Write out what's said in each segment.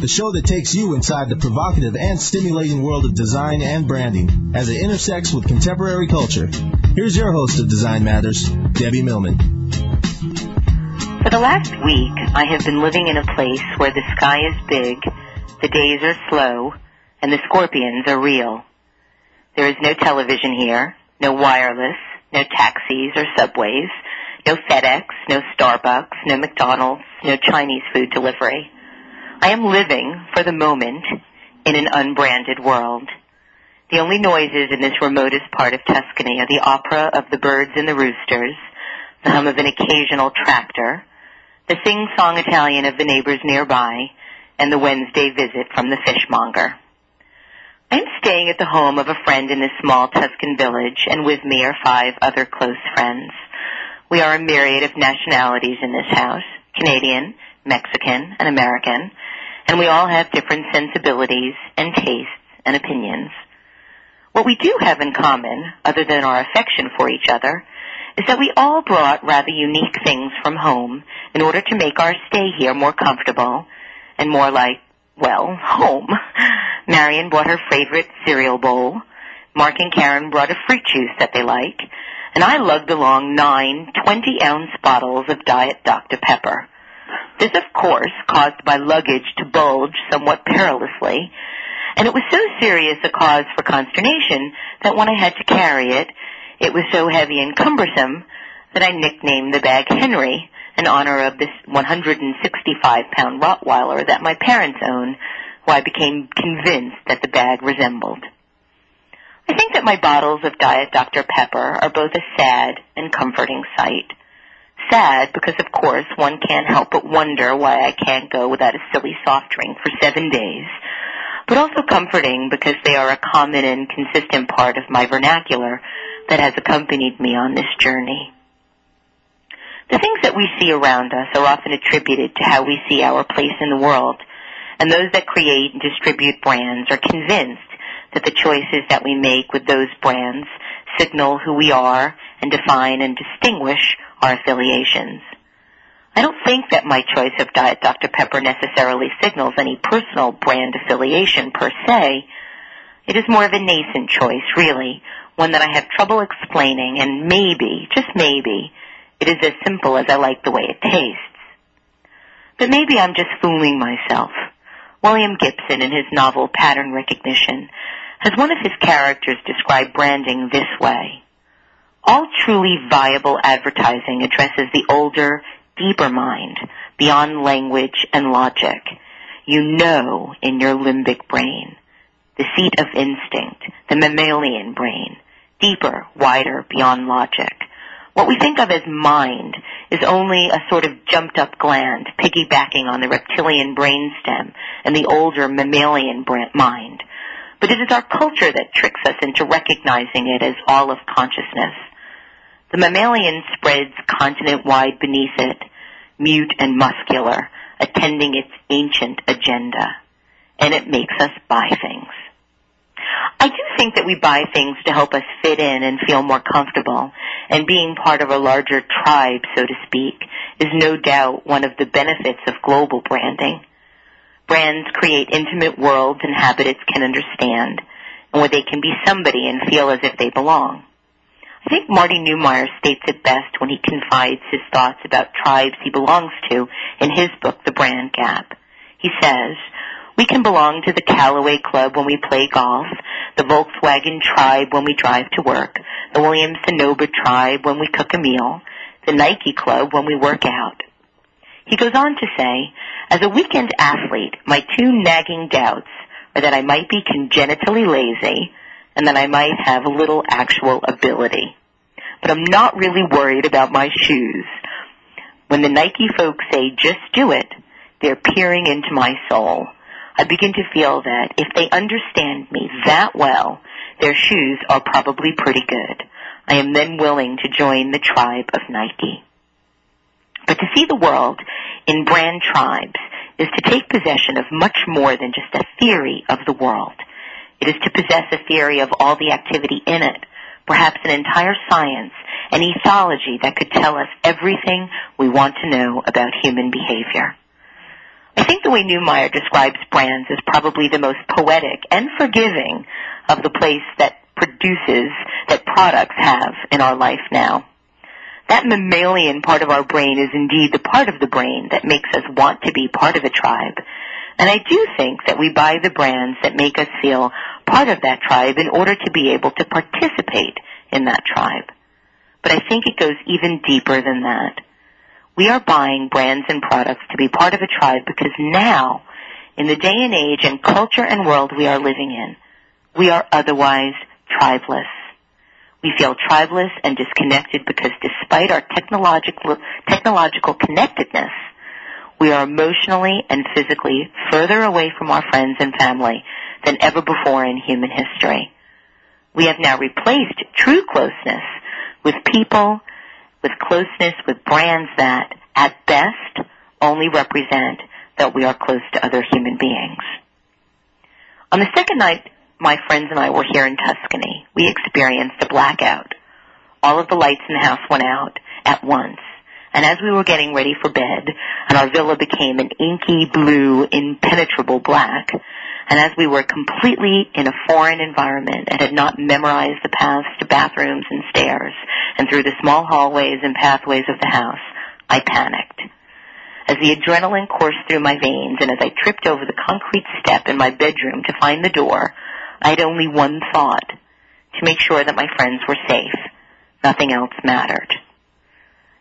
the show that takes you inside the provocative and stimulating world of design and branding as it intersects with contemporary culture. Here's your host of Design Matters, Debbie Millman. For the last week, I have been living in a place where the sky is big, the days are slow, and the scorpions are real. There is no television here, no wireless, no taxis or subways, no FedEx, no Starbucks, no McDonald's, no Chinese food delivery. I am living, for the moment, in an unbranded world. The only noises in this remotest part of Tuscany are the opera of the birds and the roosters, the hum of an occasional tractor, the sing-song Italian of the neighbors nearby, and the Wednesday visit from the fishmonger. I am staying at the home of a friend in this small Tuscan village, and with me are five other close friends. We are a myriad of nationalities in this house, Canadian, Mexican, and American, and we all have different sensibilities and tastes and opinions. What we do have in common, other than our affection for each other, is that we all brought rather unique things from home in order to make our stay here more comfortable and more like, well, home. Marion brought her favorite cereal bowl. Mark and Karen brought a fruit juice that they like and I lugged along nine 20-ounce bottles of Diet Dr. Pepper. This, of course, caused my luggage to bulge somewhat perilously, and it was so serious a cause for consternation that when I had to carry it, it was so heavy and cumbersome that I nicknamed the bag Henry in honor of this 165-pound Rottweiler that my parents own, who I became convinced that the bag resembled. I think that my bottles of Diet Dr. Pepper are both a sad and comforting sight. Sad because, of course, one can't help but wonder why I can't go without a silly soft drink for seven days, but also comforting because they are a common and consistent part of my vernacular that has accompanied me on this journey. The things that we see around us are often attributed to how we see our place in the world, and those that create and distribute brands are convinced that the choices that we make with those brands signal who we are and define and distinguish our affiliations. I don't think that my choice of Diet Dr. Pepper necessarily signals any personal brand affiliation per se. It is more of a nascent choice, really, one that I have trouble explaining, and maybe, just maybe, it is as simple as I like the way it tastes. But maybe I'm just fooling myself. William Gibson, in his novel Pattern Recognition, has one of his characters describe branding this way. All truly viable advertising addresses the older, deeper mind, beyond language and logic. You know in your limbic brain, the seat of instinct, the mammalian brain, deeper, wider, beyond logic. What we think of as mind is only a sort of jumped up gland piggybacking on the reptilian brainstem and the older mammalian mind. But it is our culture that tricks us into recognizing it as all of consciousness. The mammalian spreads continent-wide beneath it, mute and muscular, attending its ancient agenda. And it makes us buy things. I do think that we buy things to help us fit in and feel more comfortable, and being part of a larger tribe, so to speak, is no doubt one of the benefits of global branding. Brands create intimate worlds inhabitants can understand, and where they can be somebody and feel as if they belong. I think Marty Neumeier states it best when he confides his thoughts about tribes he belongs to in his book, The Brand Gap. He says, we can belong to the Callaway Club when we play golf, the Volkswagen tribe when we drive to work, the Williams Sonoma tribe when we cook a meal, the Nike Club when we work out. He goes on to say, as a weekend athlete, my two nagging doubts are that I might be congenitally lazy and that I might have a little actual ability. But I'm not really worried about my shoes. When the Nike folks say just do it, they're peering into my soul. I begin to feel that if they understand me that well, their shoes are probably pretty good. I am then willing to join the tribe of Nike. But to see the world in brand tribes is to take possession of much more than just a theory of the world. It is to possess a theory of all the activity in it, perhaps an entire science, an ethology that could tell us everything we want to know about human behavior. I think the way Neumeier describes brands is probably the most poetic and forgiving of the place that produces, that products have in our life now. That mammalian part of our brain is indeed the part of the brain that makes us want to be part of a tribe. And I do think that we buy the brands that make us feel part of that tribe in order to be able to participate in that tribe. But I think it goes even deeper than that. We are buying brands and products to be part of a tribe because now, in the day and age and culture and world we are living in, we are otherwise tribeless. We feel tribeless and disconnected because despite our technological, technological connectedness, we are emotionally and physically further away from our friends and family than ever before in human history. We have now replaced true closeness with people, with closeness with brands that, at best, only represent that we are close to other human beings. On the second night my friends and I were here in Tuscany, we experienced a blackout. All of the lights in the house went out at once. And as we were getting ready for bed, and our villa became an inky blue, impenetrable black, and as we were completely in a foreign environment and had not memorized the paths to bathrooms and stairs and through the small hallways and pathways of the house, I panicked. As the adrenaline coursed through my veins and as I tripped over the concrete step in my bedroom to find the door, I had only one thought, to make sure that my friends were safe. Nothing else mattered.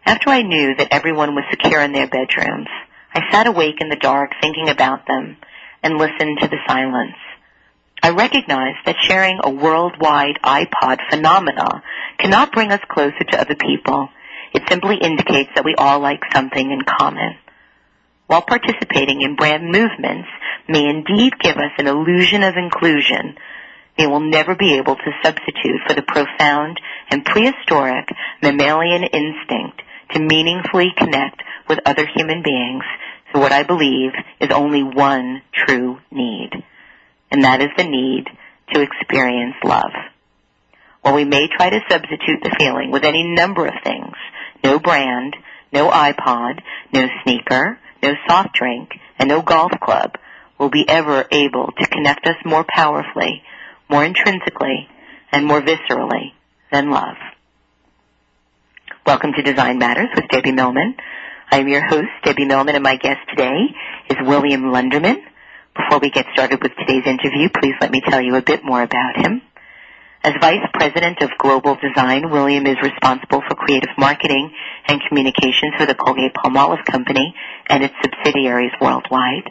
After I knew that everyone was secure in their bedrooms, I sat awake in the dark thinking about them and listened to the silence. I recognized that sharing a worldwide iPod phenomena cannot bring us closer to other people. It simply indicates that we all like something in common. While participating in brand movements may indeed give us an illusion of inclusion, they will never be able to substitute for the profound and prehistoric mammalian instinct to meaningfully connect with other human beings through what I believe is only one true need. And that is the need to experience love. While we may try to substitute the feeling with any number of things, no brand, no iPod, no sneaker, no soft drink, and no golf club will be ever able to connect us more powerfully, more intrinsically, and more viscerally than love. Welcome to Design Matters with Debbie Millman. I am your host, Debbie Millman, and my guest today is William Lunderman. Before we get started with today's interview, please let me tell you a bit more about him. As Vice President of Global Design, William is responsible for creative marketing and communications for the Colgate-Palmolive Company and its subsidiaries worldwide.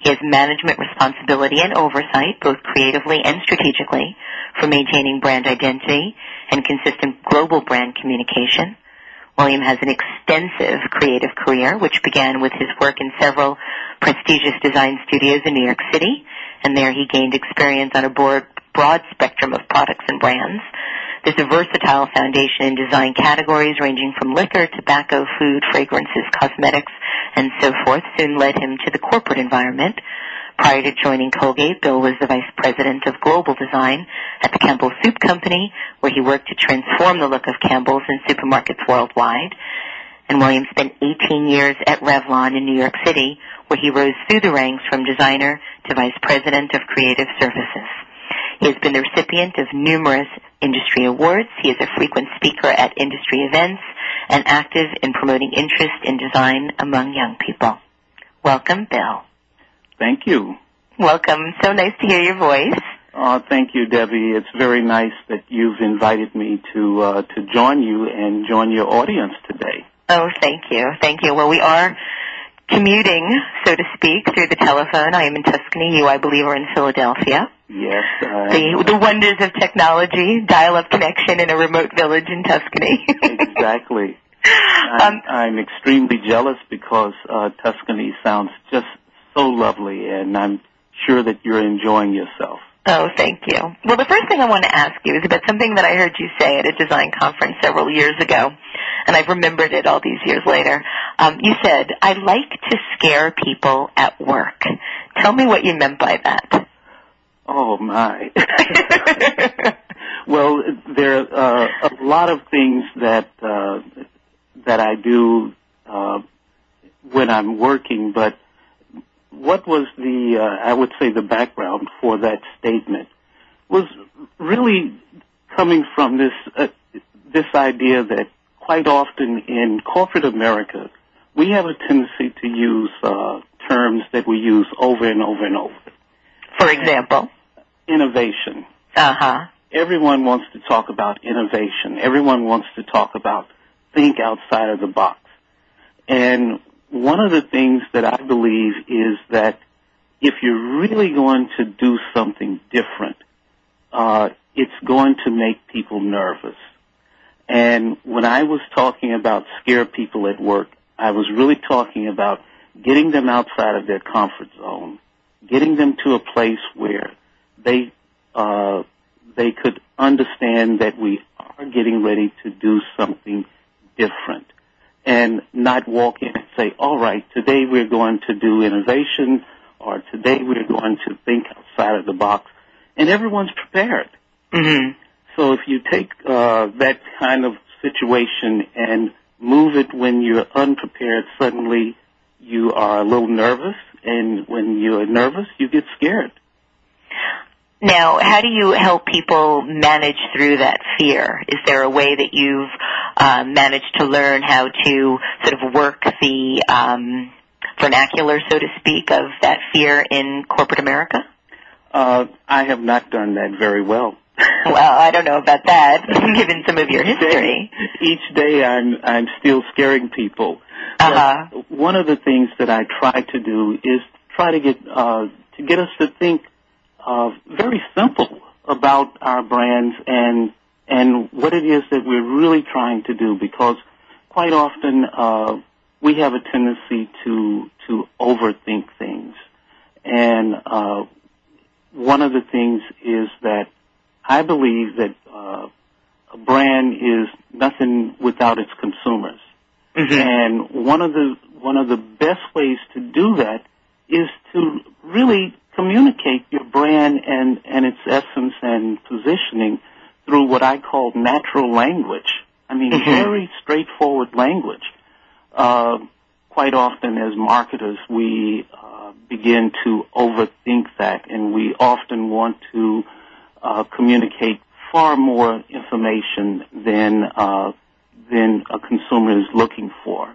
He has management responsibility and oversight, both creatively and strategically, for maintaining brand identity and consistent global brand communication. William has an extensive creative career, which began with his work in several prestigious design studios in New York City, and there he gained experience on a broad, broad spectrum of products and brands. There's a versatile foundation in design categories ranging from liquor, tobacco, food, fragrances, cosmetics, and so forth soon led him to the corporate environment. Prior to joining Colgate, Bill was the vice president of global design at the Campbell Soup Company, where he worked to transform the look of Campbell's in supermarkets worldwide. And William spent 18 years at Revlon in New York City, where he rose through the ranks from designer to vice president of creative services. He has been the recipient of numerous industry awards. He is a frequent speaker at industry events and active in promoting interest in design among young people. Welcome, Bill. Thank you. Welcome. So nice to hear your voice. Oh, thank you, Debbie. It's very nice that you've invited me to uh, to join you and join your audience today. Oh, thank you. Thank you. Well, we are commuting, so to speak, through the telephone. I am in Tuscany. You, I believe, are in Philadelphia. Yes. Uh, The, the wonders of technology, dial-up connection in a remote village in Tuscany. exactly. I'm, Um, I'm extremely jealous because uh, Tuscany sounds just so lovely, and I'm sure that you're enjoying yourself. Oh, thank you. Well, the first thing I want to ask you is about something that I heard you say at a design conference several years ago, and I've remembered it all these years later. Um, you said, I like to scare people at work. Tell me what you meant by that. Oh, my. well, there are uh, a lot of things that uh, that I do uh, when I'm working, but what was the, uh, I would say the background for that statement was really coming from this, uh, this idea that quite often in corporate America, we have a tendency to use, uh, terms that we use over and over and over. For example? Innovation. Uh-huh. Everyone wants to talk about innovation. Everyone wants to talk about think outside of the box. And one of the things that I believe is that if you're really going to do something different, uh, it's going to make people nervous. And when I was talking about scare people at work, I was really talking about getting them outside of their comfort zone, getting them to a place where they uh, they could understand that we are getting ready to do something different and not walk in say, all right, today we're going to do innovation or today we're going to think outside of the box. And everyone's prepared. Mm-hmm. So if you take uh, that kind of situation and move it when you're unprepared, suddenly you are a little nervous. And when you're nervous, you get scared. Now, how do you help people manage through that fear? Is there a way that you've uh, managed to learn how to sort of work the um, vernacular, so to speak, of that fear in corporate America? Uh, I have not done that very well. well, I don't know about that, given some of your history. Each day, I'm I'm still scaring people. Uh-huh. One of the things that I try to do is try to get uh, to get us to think uh, very simple about our brands and and what it is that we're really trying to do because quite often uh, we have a tendency to to overthink things and uh, one of the things is that I believe that uh, a brand is nothing without its consumers Mm-hmm. and one of the one of the best ways to do that is to really communicate your brand and, and its essence and positioning through what I call natural language. I mean, Mhm. very straightforward language. Uh, quite often as marketers, we uh, begin to overthink that and we often want to uh, communicate far more information than uh, than a consumer is looking for.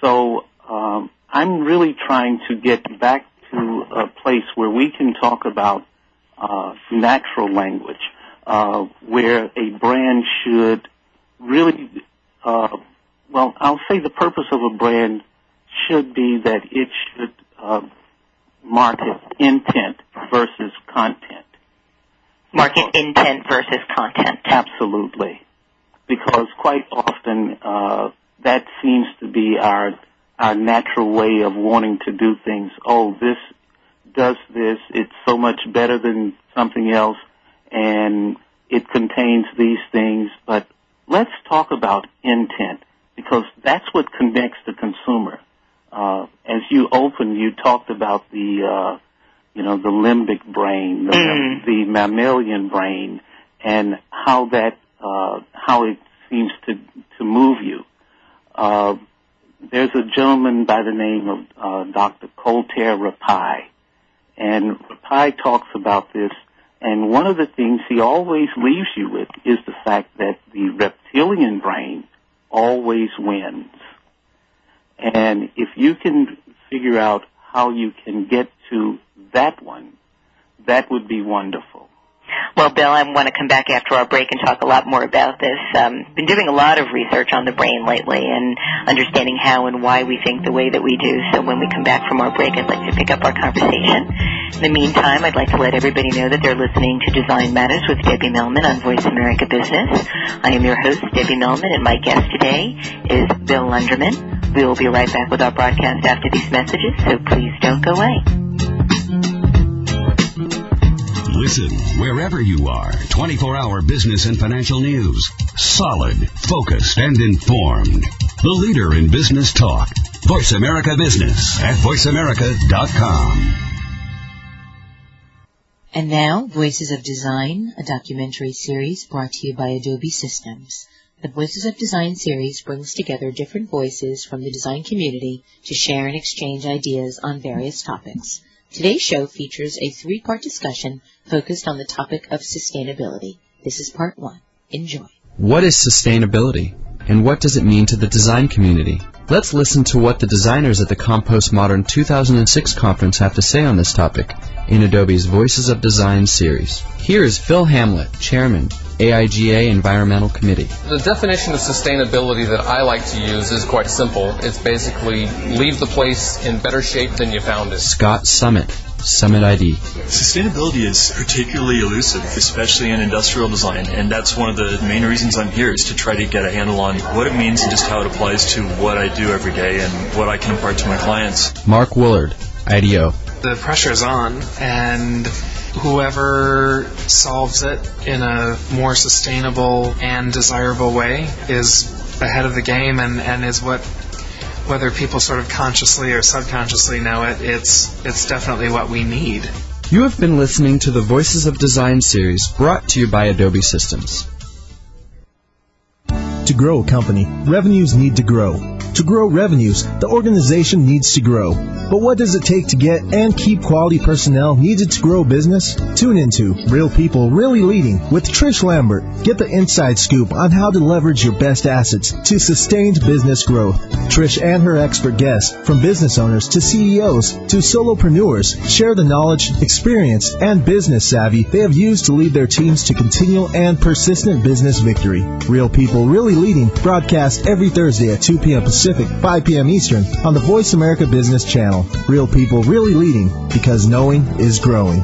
So um, I'm really trying to get back to a place where we can talk about uh, natural language, uh, where a brand should really, uh, well, I'll say the purpose of a brand should be that it should uh, market intent versus content. Market intent versus content. Absolutely. Because quite often uh, that seems to be our our natural way of wanting to do things. Oh, this does this. It's so much better than something else, and it contains these things. But let's talk about intent because that's what connects the consumer. Uh, as you opened, you talked about the uh, you know the limbic brain, the, Mm. the mammalian brain, and how that uh, how it seems to to move you. There's a gentleman by the name of uh, Dr. Clotaire Rapaille, and Rapaille talks about this. And one of the things he always leaves you with is the fact that the reptilian brain always wins. And if you can figure out how you can get to that one, that would be wonderful. Well, Bill, I want to come back after our break and talk a lot more about this. Um, been doing a lot of research on the brain lately and understanding how and why we think the way that we do. So when we come back from our break, I'd like to pick up our conversation. In the meantime, I'd like to let everybody know that they're listening to Design Matters with Debbie Millman on Voice America Business. I am your host, Debbie Millman, and my guest today is Bill Lunderman. We will be right back with our broadcast after these messages, so please don't go away. Listen wherever you are. 24 hour business and financial news. Solid, focused, and informed. The leader in business talk. Voice America Business at voiceamerica.com. And now, Voices of Design, a documentary series brought to you by Adobe Systems. The Voices of Design series brings together different voices from the design community to share and exchange ideas on various topics. Today's show features a three-part discussion focused on the topic of sustainability. This is part one. Enjoy. What is sustainability? And what does it mean to the design community? Let's listen to what the designers at the Compost Modern 2006 conference have to say on this topic in Adobe's Voices of Design series. Here is Phil Hamlet, Chairman, AIGA Environmental Committee. The definition of sustainability that I like to use is quite simple. It's basically leave the place in better shape than you found it. Scott Summit, Summit ID. Sustainability is particularly elusive, especially in industrial design, and that's one of the main reasons I'm here is to try to get a handle on what it means and just how it applies to what I do every day and what I can impart to my clients. Mark Willard, IDEO. The pressure's on, and whoever solves it in a more sustainable and desirable way is ahead of the game and, and is what whether people sort of consciously or subconsciously know it, it's it's definitely what we need. You have been listening to the Voices of Design series brought to you by Adobe Systems. To grow a company, revenues need to grow. To grow revenues, the organization needs to grow. But what does it take to get and keep quality personnel needed to grow business? Tune into Real People Really Leading with Trish Lambert. Get the inside scoop on how to leverage your best assets to sustained business growth. Trish and her expert guests, from business owners to CEOs to solopreneurs, share the knowledge, experience, and business savvy they have used to lead their teams to continual and persistent business victory. Real People Really Leading broadcast every Thursday at 2 p.m. Pacific Pacific, 5 p.m. Eastern on the Voice America Business Channel. Real people really leading because knowing is growing.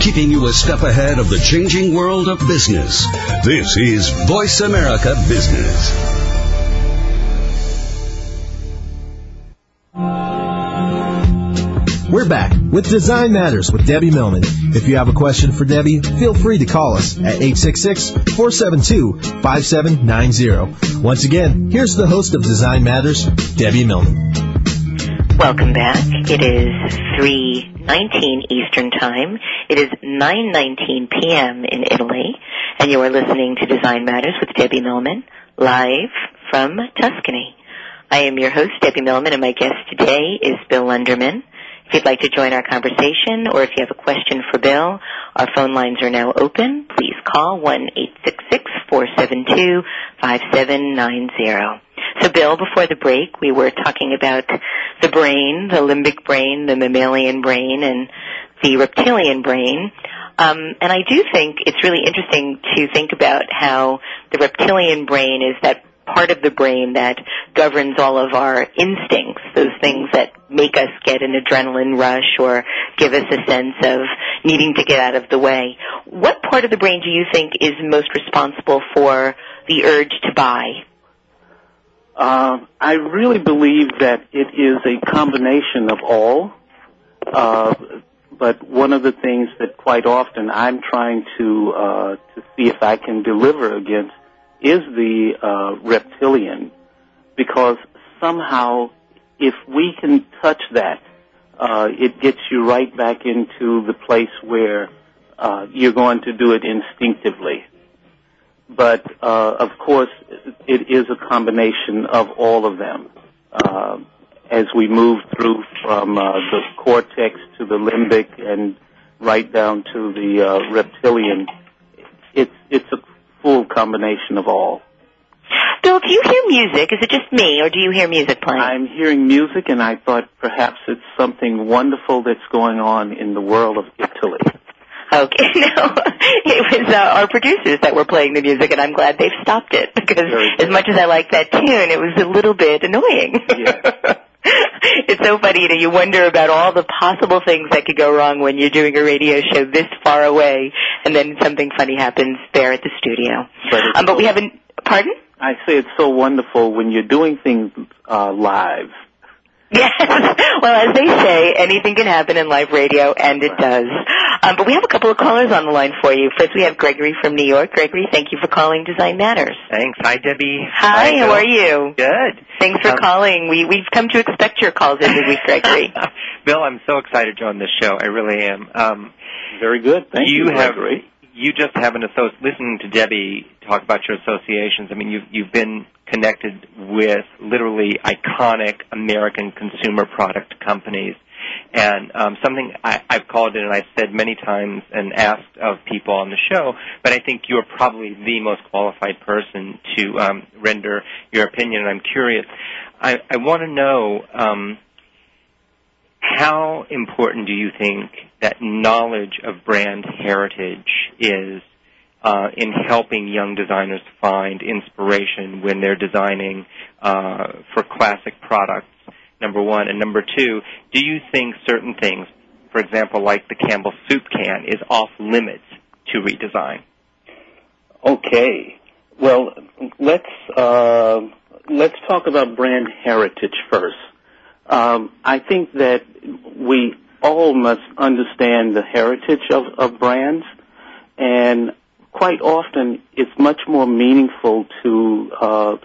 Keeping you a step ahead of the changing world of business. This is Voice America Business. We're back with Design Matters with Debbie Millman. If you have a question for Debbie, feel free to call us at 866-472-5790. Once again, here's the host of Design Matters, Debbie Millman. Welcome back. It is 3:19 Eastern Time. It is 9:19 p.m. in Italy, and you are listening to Design Matters with Debbie Millman, live from Tuscany. I am your host, Debbie Millman, and my guest today is Bill Lunderman. If you'd like to join our conversation or if you have a question for Bill, our phone lines are now open. Please call 1-866-472-5790. So Bill, before the break, we were talking about the brain, the limbic brain, the mammalian brain, and the reptilian brain. Um, and I do think it's really interesting to think about how the reptilian brain is that part of the brain that governs all of our instincts, those things that make us get an adrenaline rush or give us a sense of needing to get out of the way. What part of the brain do you think is most responsible for the urge to buy? Uh, I really believe that it is a combination of all. Uh, but one of the things that quite often I'm trying to uh, to see if I can deliver against is the uh, reptilian, because somehow, if we can touch that, uh, it gets you right back into the place where uh, you're going to do it instinctively. But uh, of course, it is a combination of all of them. Uh, as we move through from uh, the cortex to the limbic and right down to the uh, reptilian, it's it's a full combination of all. Bill, do you hear music? Is it just me, or do you hear music playing? I'm hearing music, and I thought perhaps it's something wonderful that's going on in the world of Italy. Okay, no, it was uh, our producers that were playing the music, and I'm glad they've stopped it because as much as I like that tune, it was a little bit annoying. Yes. it's so funny, you know, you wonder about all the possible things that could go wrong when you're doing a radio show this far away, and then something funny happens there at the studio. But, um, but we haven't. Pardon? I say it's so wonderful when you're doing things uh, live Yes. Well, as they say, anything can happen in live radio, and it does. Um, but we have a couple of callers on the line for you. First, we have Gregory from New York. Gregory, thank you for calling Design Matters. Thanks. Hi, Debbie. Hi, how are you? Good. Thanks for Um, calling. We we've come to expect your calls every week, Gregory. Bill, I'm so excited you're on this show. I really am. Um, Very good. Thank you, have Gregory. you just have an associ- listening to Debbie talk about your associations. I mean, you've you've been connected with literally iconic American consumer product companies. And um, something I, I've called it and I've said many times and asked of people on the show, but I think you're probably the most qualified person to um, render your opinion. And I'm curious. I, I want to know um, how important do you think that knowledge of brand heritage is uh, in helping young designers find inspiration when they're designing uh, for classic products? Number one, and number two, do you think certain things, for example, like the Campbell soup can, is off limits to redesign? Okay. Well, let's uh, let's talk about brand heritage first. Um, I think that we all must understand the heritage of, of brands, and quite often it's much more meaningful to uh,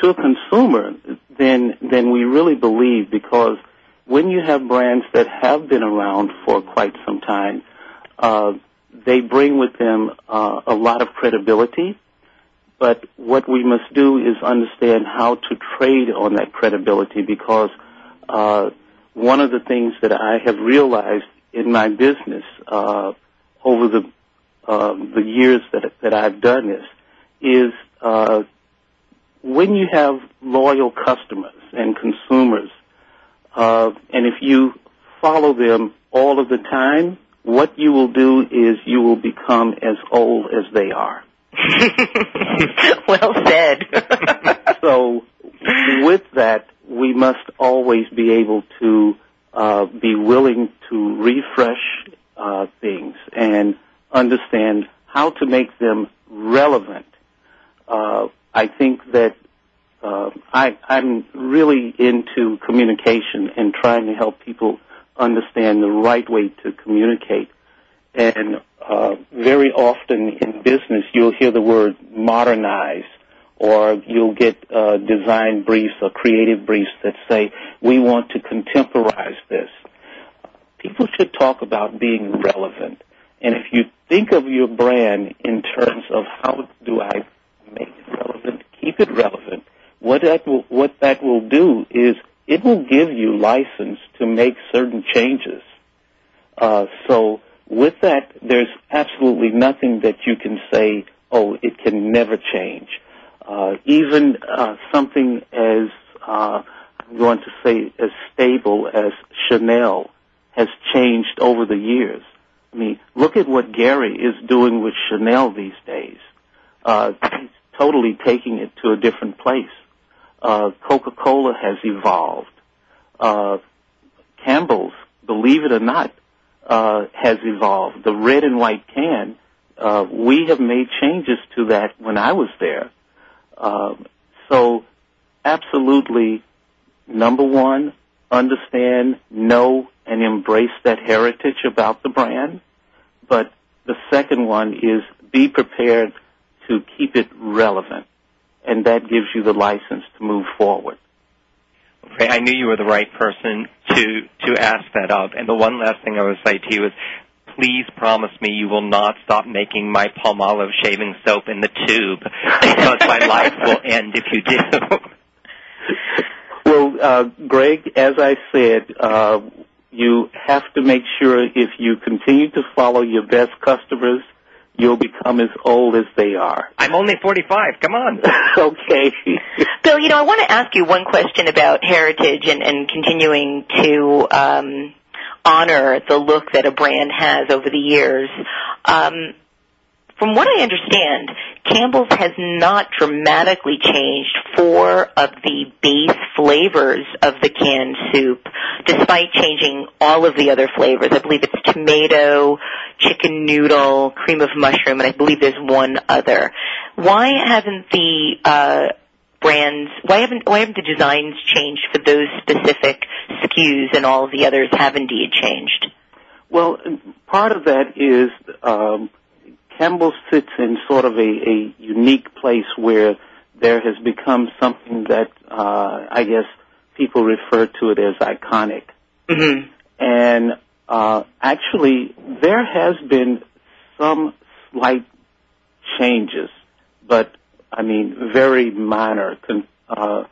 to a consumer than than we really believe because when you have brands that have been around for quite some time, uh, they bring with them uh, a lot of credibility. But what we must do is understand how to trade on that credibility because uh, one of the things that I have realized in my business uh, over the uh, the years that that I've done this is uh, when you have loyal customers and consumers, uh, and if you follow them all of the time, what you will do is you will become as old as they are. well said. so with that, we must always be able to uh, be willing to refresh uh, things and understand how to make them relevant. Uh, I think that uh, I, I'm really into communication and trying to help people understand the right way to communicate. And uh, very often in business, you'll hear the word modernize, or you'll get uh, design briefs or creative briefs that say, we want to contemporize this. People should talk about being relevant. And if you think of your brand in terms of how do I make it relevant, keep it relevant, what that will, what that will do is it will give you license to make certain changes. Uh, so with that, there's absolutely nothing that you can say, oh, it can never change. Uh, even uh, something as uh, I'm going to say as stable as Chanel has changed over the years. Mean, look at what Gary is doing with Chanel these days. Uh, he's totally taking it to a different place. Uh, Coca-Cola has evolved. Uh, Campbell's, believe it or not, uh, has evolved. The red and white can, uh, we have made changes to that when I was there. Um, so, absolutely, number one, understand, know, and embrace that heritage about the brand. But the second one is be prepared to keep it relevant, and that gives you the license to move forward. Okay, I knew you were the right person to to ask that of. And the one last thing I would say to you is, please promise me you will not stop making my Palmolive shaving soap in the tube, because my life will end if you do. Well, uh, Greg, as I said, uh, you have to make sure if you continue to follow your best customers, you'll become as old as they are. I'm only 45. Come on. okay. Bill, you know, I want to ask you one question about heritage and, and continuing to um, honor the look that a brand has over the years. Um, from what I understand, Campbell's has not dramatically changed four of the base flavors of the canned soup, despite changing all of the other flavors. I believe it's tomato, chicken noodle, cream of mushroom, and I believe there's one other. Why haven't the uh, brands, why haven't why haven't the designs changed for those specific SKUs and all of the others have indeed changed? Well, part of that is um, Campbell sits in sort of a, a unique place where there has become something that uh, I guess people refer to it as iconic. Mm-hmm. And uh, actually, there has been some slight changes, but I mean very minor con- uh,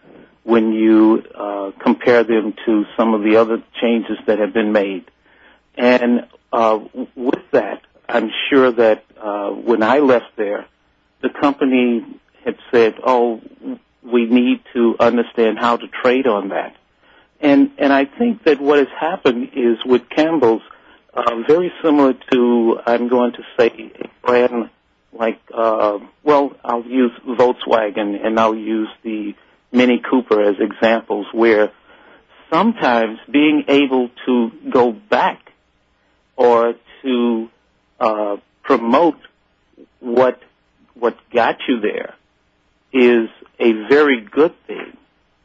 when you uh, compare them to some of the other changes that have been made. And uh, with that, I'm sure that uh, when I left there, the company had said, "Oh, we need to understand how to trade on that." And and I think that what has happened is with Campbell's, uh, very similar to I'm going to say a brand like uh, well I'll use Volkswagen and I'll use the Mini Cooper as examples where sometimes being able to go back or to uh, promote what what got you there is a very good thing,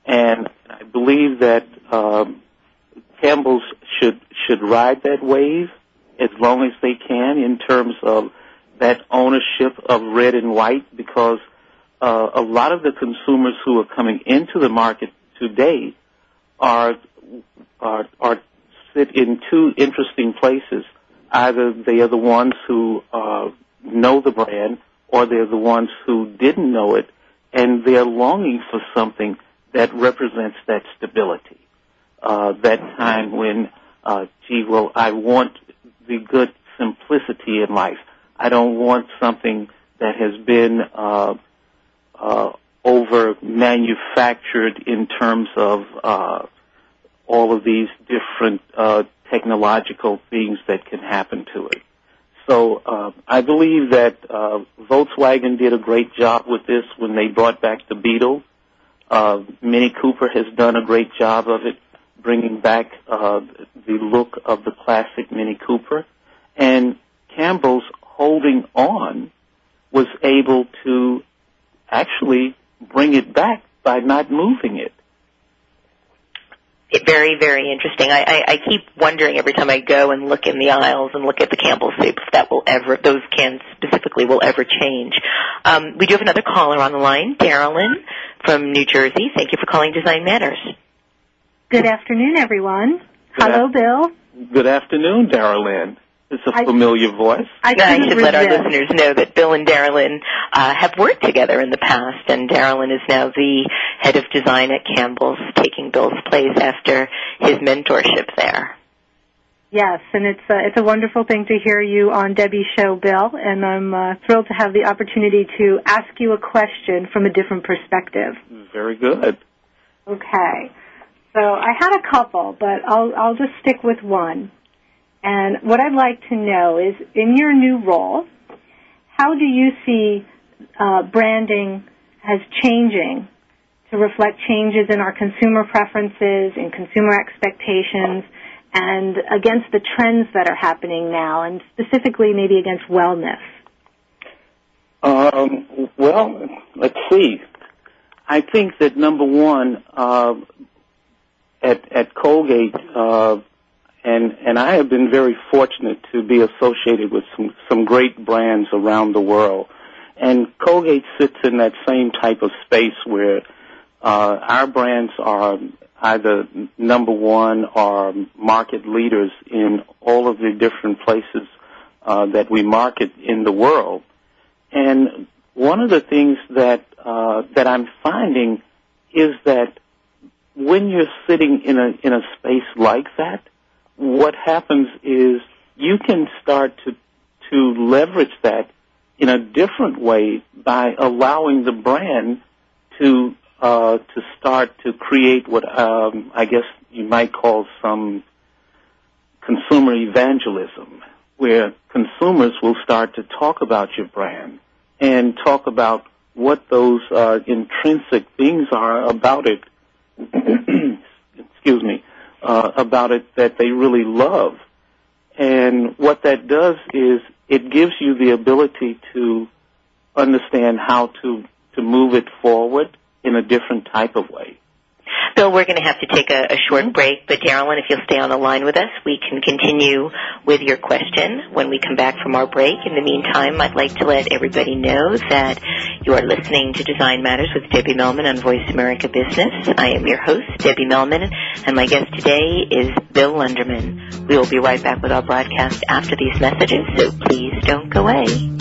and I believe that um, Campbell's should should ride that wave as long as they can in terms of that ownership of red and white because uh, a lot of the consumers who are coming into the market today are are are sit in two interesting places. Either they are the ones who uh, know the brand, or they're the ones who didn't know it, and they're longing for something that represents that stability. Uh, that time when, uh, gee, well, I want the good simplicity in life. I don't want something that has been uh, uh, over manufactured in terms of uh, all of these different uh, technological things that can happen to it. So uh, I believe that uh, Volkswagen did a great job with this when they brought back the Beetle. Uh, Mini Cooper has done a great job of it, bringing back uh, the look of the classic Mini Cooper. And Campbell's holding on was able to actually bring it back by not moving it very, very interesting. I, I, I keep wondering every time I go and look in the aisles and look at the Campbell soup if that will ever, those cans specifically will ever change. Um, we do have another caller on the line, Darylyn from New Jersey. Thank you for calling Design Matters. Good afternoon, everyone. Good Hello, af- Bill. Good afternoon, Darylyn. It's a familiar voice. I, I couldn't should let our listeners know that Bill and Darylyn uh, have worked together in the past, and Darylyn is now the head of design at Campbell's, taking Bill's place after his mentorship there. Yes, and it's uh, it's a wonderful thing to hear you on Debbie's show, Bill, and I'm uh, thrilled to have the opportunity to ask you a question from a different perspective. Very good. Okay. So I had a couple, but I'll I'll just stick with one. And what I'd like to know is, in your new role, how do you see uh, branding as changing to reflect changes in our consumer preferences and consumer expectations, and against the trends that are happening now, and specifically maybe against wellness? Um, well, let's see. I think that number one, uh, at at Colgate, uh, and and I have been very fortunate to be associated with some some great brands around the world, and Colgate sits in that same type of space where uh, our brands are either number one or market leaders in all of the different places uh, that we market in the world. And one of the things that uh, that I'm finding is that when you're sitting in a in a space like that, what happens is you can start to to leverage that in a different way by allowing the brand to uh, to start to create what um, I guess you might call some consumer evangelism, where consumers will start to talk about your brand and talk about what those uh, intrinsic things are about it. excuse me, uh, about it that they really love. And what that does is it gives you the ability to understand how to to move it forward in a different type of way. Bill, we're going to have to take a, a short mm-hmm. break, but Darylyn, if you'll stay on the line with us, we can continue with your question when we come back from our break. In the meantime, I'd like to let everybody know that you are listening to Design Matters with Debbie Millman on Voice America Business. I am your host, Debbie Millman, and my guest today is Bill Lunderman. We will be right back with our broadcast after these messages, so please don't go away.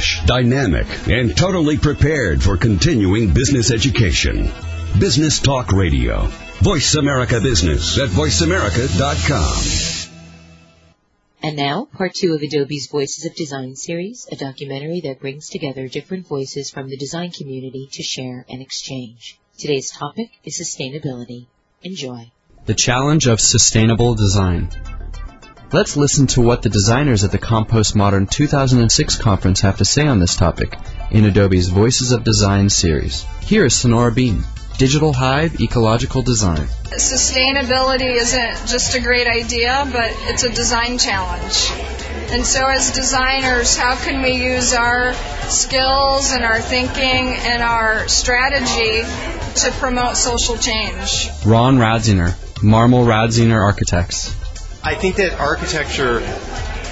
Fresh, dynamic, and totally prepared for continuing business education. Business Talk Radio. Voice America Business at voiceamerica.com. And now, part two of Adobe's Voices of Design series, a documentary that brings together different voices from the design community to share and exchange. Today's topic is sustainability. Enjoy. The challenge of sustainable design. Let's listen to what the designers at the Compost Modern 2006 conference have to say on this topic in Adobe's Voices of Design series. Here is Sonora Beam, Digital Hive Ecological Design. Sustainability isn't just a great idea, but it's a design challenge. And so, as designers, how can we use our skills and our thinking and our strategy to promote social change? Ron Radziner, Marmol Radziner Architects. I think that architecture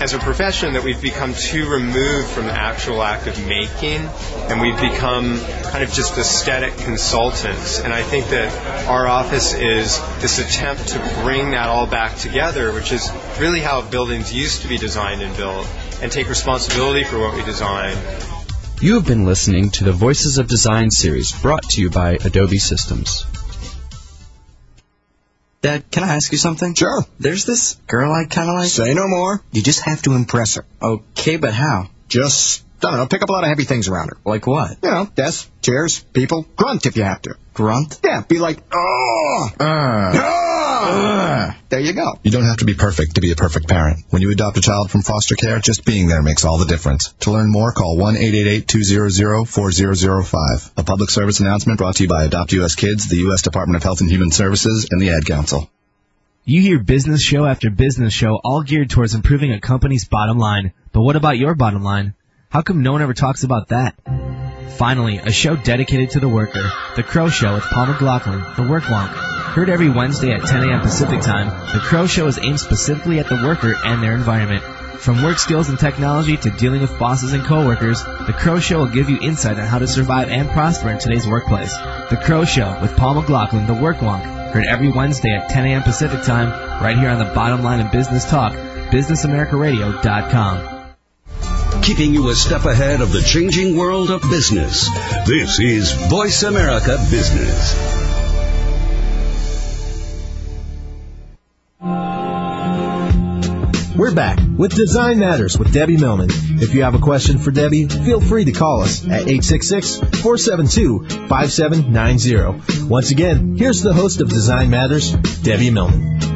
as a profession that we've become too removed from the actual act of making and we've become kind of just aesthetic consultants. And i think that our office is this attempt to bring that all back together which is really how buildings used to be designed and built and take responsibility for what we design. You have been listening to the voices of design series brought to you by adobe systems Dad, can I ask you something? Sure. There's this girl I kind of like. Say no more. You just have to impress her. Okay, but how? Just, I don't know, pick up a lot of heavy things around her. Like what? You know, desks, chairs, people. Grunt if you have to. Grunt? Yeah, be like, oh! Uh. Uh. There you go. You don't have to be perfect to be a perfect parent. When you adopt a child from foster care, just being there makes all the difference. To learn more, call 1-888-200-4005. A public service announcement brought to you by Adopt U.S. Kids, the U.S. Department of Health and Human Services, and the Ad Council. You hear business show after business show all geared towards improving a company's bottom line. But what about your bottom line? How come no one ever talks about that? Finally, a show dedicated to the worker, The Crow Show with Paul McLaughlin, The Work Wonk. Heard every Wednesday at 10 a.m. Pacific Time, The Crow Show is aimed specifically at the worker and their environment. From work skills and technology to dealing with bosses and coworkers, The Crow Show will give you insight on how to survive and prosper in today's workplace. The Crow Show with Paul McLaughlin, The Work Wonk. Heard every Wednesday at 10 a.m. Pacific Time, right here on the bottom line of business talk, businessamericaradio.com keeping you a step ahead of the changing world of business. This is Voice America Business. We're back with Design Matters with Debbie Millman. If you have a question for Debbie, feel free to call us at 866-472-5790. Once again, here's the host of Design Matters, Debbie Millman.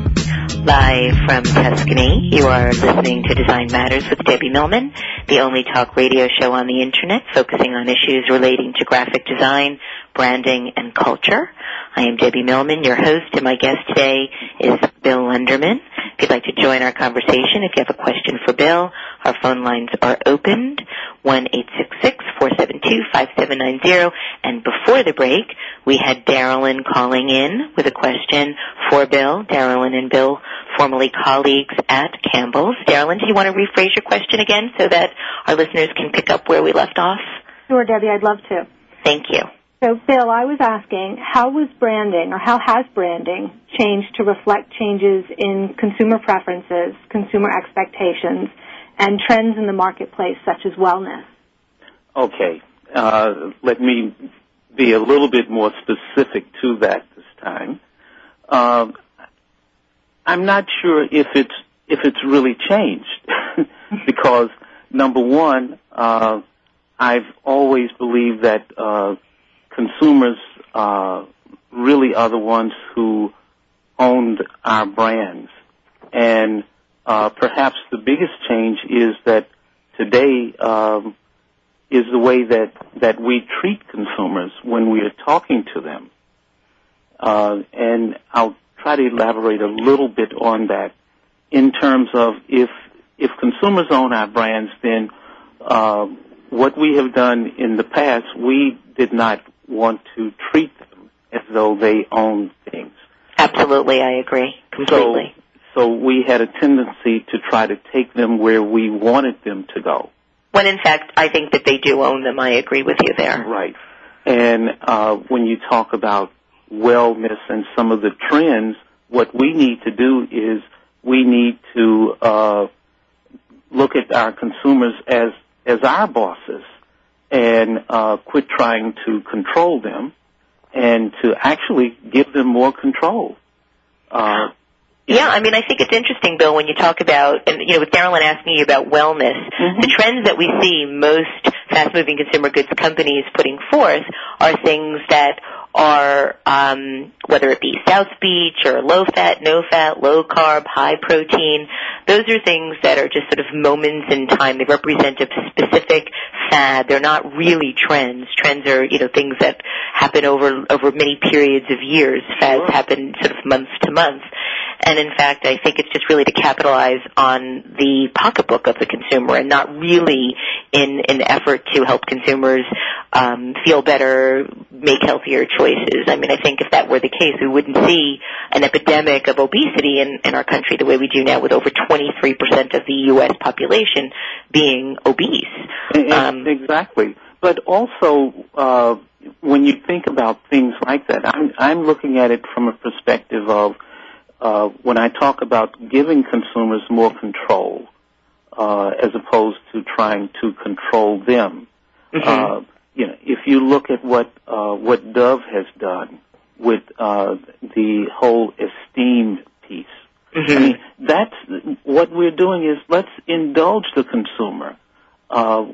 Live from Tuscany, you are listening to Design Matters with Debbie Millman, the only talk radio show on the internet focusing on issues relating to graphic design, branding, and culture. I am Debbie Millman, your host, and my guest today is Bill Lunderman. If you'd like to join our conversation, if you have a question for Bill, our phone lines are opened, 1-866-472-5790. And before the break, we had Darylyn calling in with a question for Bill. Darylyn and Bill, formerly colleagues at Campbell's. Darylyn, do you want to rephrase your question again so that our listeners can pick up where we left off? Sure, Debbie, I'd love to. Thank you. So, Bill, I was asking, how was branding, or how has branding changed to reflect changes in consumer preferences, consumer expectations, and trends in the marketplace, such as wellness? Okay. Uh, let me be a little bit more specific to that this time. Uh, I'm not sure if it's if it's really changed because number one, uh, I've always believed that uh, consumers uh, really are the ones who owned our brands. And uh, perhaps the biggest change is that today, um, is the way that that we treat consumers when we are talking to them. Uh, and I'll try to elaborate a little bit on that in terms of if if consumers own our brands, then uh, what we have done in the past, we did not want to treat them as though they own things. Absolutely, I agree completely. So, so we had a tendency to try to take them where we wanted them to go. When in fact, I think that they do own them. I agree with you there. Right. And uh, when you talk about wellness and some of the trends, what we need to do is we need to uh, look at our consumers as as our bosses and uh, quit trying to control them and to actually give them more control. Uh, Yeah, I mean, I think it's interesting, Bill, when you talk about, and you know, with Darylyn asking you about wellness, the trends that we see most fast-moving consumer goods companies putting forth are things that are, um, whether it be South Beach or low fat, no fat, low carb, high protein. Those are things that are just sort of moments in time. They represent a specific fad. They're not really trends. Trends are, you know, things that happen over over many periods of years. Fads happen sort of month to month. And in fact, I think it's just really to capitalize on the pocketbook of the consumer and not really in an effort to help consumers um, feel better, make healthier choices. I mean, I think if that were the case, we wouldn't see an epidemic of obesity in, in our country the way we do now with over 23% of the U.S. population being obese. Um, exactly. But also, uh, when you think about things like that, I'm, I'm looking at it from a perspective of uh, when I talk about giving consumers more control uh, as opposed to trying to control them. Uh, you know, if you look at what uh, what Dove has done with uh, the whole esteem piece, I mean, that's what we're doing is let's indulge the consumer. Uh,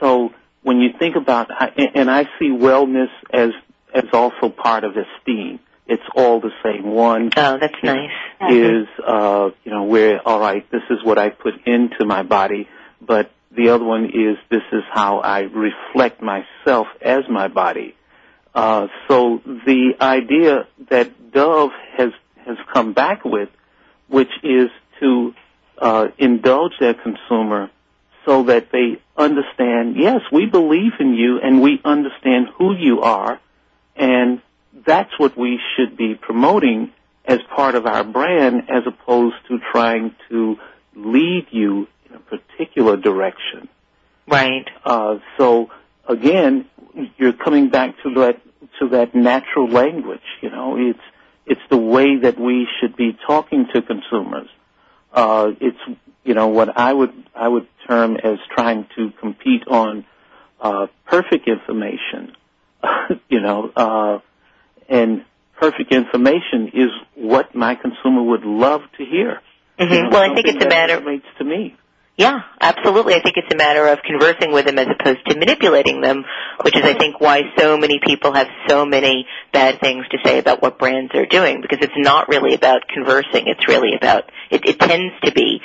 so when you think about, and I see wellness as as also part of esteem. It's all the same. One oh, that's nice. is uh, you know where all right, this is what I put into my body, but the other one is this is how I reflect myself as my body. Uh, so the idea that Dove has has come back with, which is to uh, indulge their consumer so that they understand, yes, we believe in you and we understand who you are, and that's what we should be promoting as part of our brand as opposed to trying to lead you in a particular direction. Right. Uh, so again, you're coming back to that to that natural language. You know, it's it's the way that we should be talking to consumers. Uh, it's you know what I would I would term as trying to compete on uh, perfect information. you know, uh, and perfect information is what my consumer would love to hear. hmm You know, Well, I think it's a matter. relates to me. Yeah, absolutely. I think it's a matter of conversing with them as opposed to manipulating them, which is, I think, why so many people have so many bad things to say about what brands are doing, because it's not really about conversing. It's really about, it, it tends to be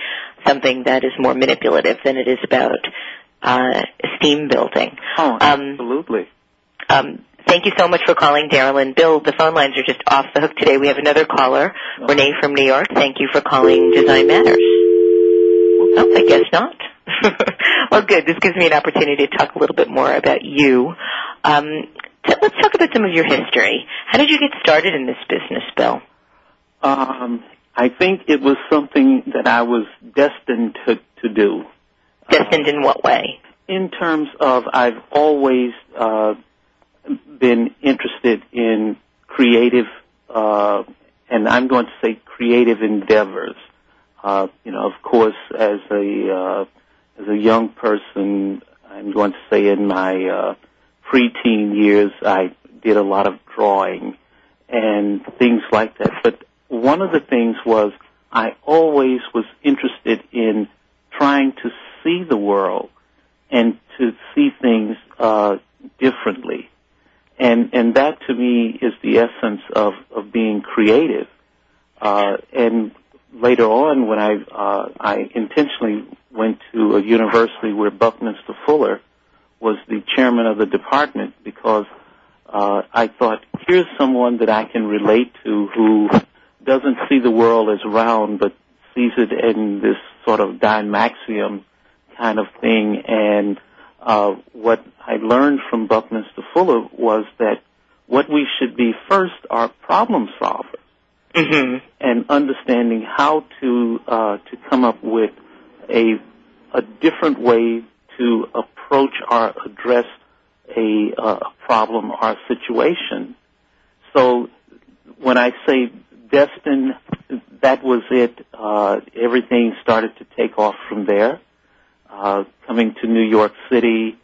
something that is more manipulative than it is about uh, esteem building. Oh, Um, absolutely. Um, thank you so much for calling, Darylyn. Bill, the phone lines are just off the hook today. We have another caller, Renee from New York. Thank you for calling Design Matters. Oh, I guess not. well, good. This gives me an opportunity to talk a little bit more about you. Um, so let's talk about some of your history. How did you get started in this business, Bill? Um, I think it was something that I was destined to to do. Destined in what way? In terms of, I've always uh, been interested in creative, uh, and I'm going to say creative endeavors. Uh, you know, of course, as a uh, as a young person, I'm going to say in my uh, preteen years, I did a lot of drawing and things like that. But one of the things was I always was interested in trying to see the world and to see things uh, differently. And and that to me is the essence of of being creative. Uh, and later on, when I uh, I intentionally went to a university where Buckminster Fuller was the chairman of the department because uh, I thought, here's someone that I can relate to who doesn't see the world as round, but sees it in this sort of Dymaxion kind of thing. And uh, what I learned from Buckminster Fuller was that what we should be first are problem solvers Mm-hmm. and understanding how to uh, to come up with a a different way to approach or address a, uh, problem or a situation. So when I say destined, that was it. Uh, everything started to take off from there. Uh, coming to New York City,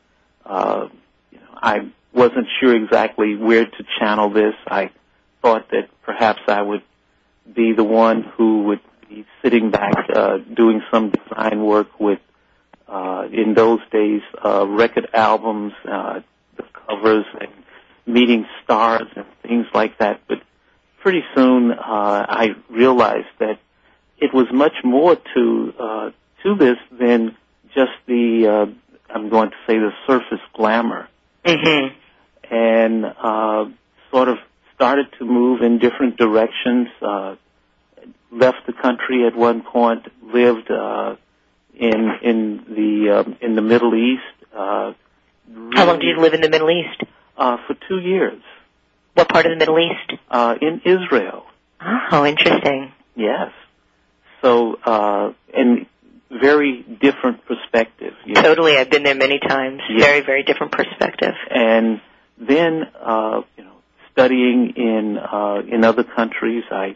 uh, you know, I wasn't sure exactly where to channel this. I thought that perhaps I would be the one who would be sitting back uh, doing some design work with, uh, in those days, uh, record albums, uh, the covers, and meeting stars and things like that. But pretty soon, uh, I realized that it was much more to uh, to this than just the uh, I'm going to say the surface glamour Mm-hmm. and uh, sort of started to move in different directions. Uh, left the country at one point, lived uh, in in the um, in the Middle East. Uh, How long did you live in the Middle East? uh, for two years What part of the Middle East? uh, in Israel. Oh, interesting. Yes. So uh, and very different perspective. you know. Totally. I've been there many times. Yeah. Very, very different perspective. and then uh, you know studying in uh, in other countries. I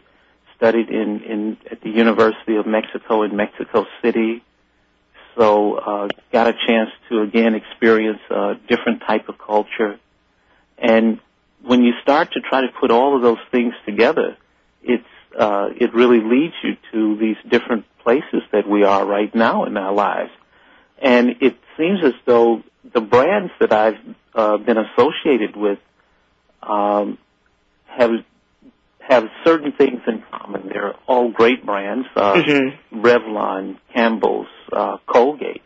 studied in, in at the University of Mexico in Mexico City, so uh, got a chance to again experience a different type of culture. And when you start to try to put all of those things together, it's uh, it really leads you to these different places that we are right now in our lives. And it seems as though the brands that I've uh, been associated with um, have have certain things in common. They're all great brands: uh, Mm-hmm. Revlon, Campbell's, uh, Colgate.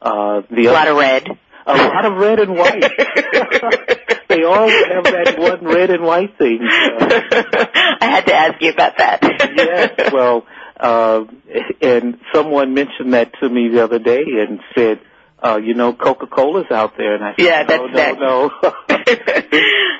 Uh, the A lot other- of red. a lot of red and white. they all have that one red and white thing. Uh, I had to ask you about that. yes, well, uh, and someone mentioned that to me the other day and said, uh, you know, Coca-Cola's out there, and I said, Yeah, no, that's no, no.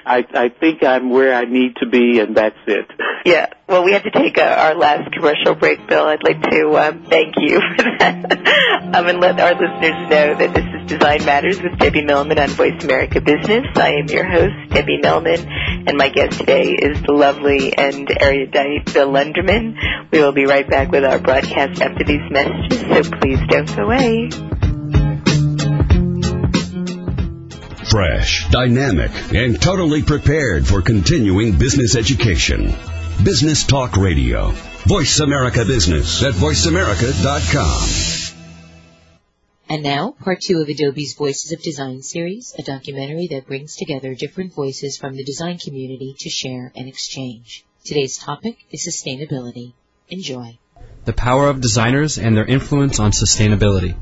I, I think I'm where I need to be, and that's it. Yeah. Well, we have to take uh, our last commercial break, Bill. I'd like to um, thank you for that. um, and let our listeners know that this is Design Matters with Debbie Millman on Voice America Business. I am your host, Debbie Millman, and my guest today is the lovely and erudite Bill Lunderman. We will be right back with our broadcast after these messages, so please don't go away. Fresh, dynamic, and totally prepared for continuing business education. Business Talk Radio. Voice America Business at voiceamerica.com. And now, part two of Adobe's Voices of Design series, a documentary that brings together different voices from the design community to share and exchange. Today's topic is sustainability. Enjoy. The power of designers and their influence on sustainability.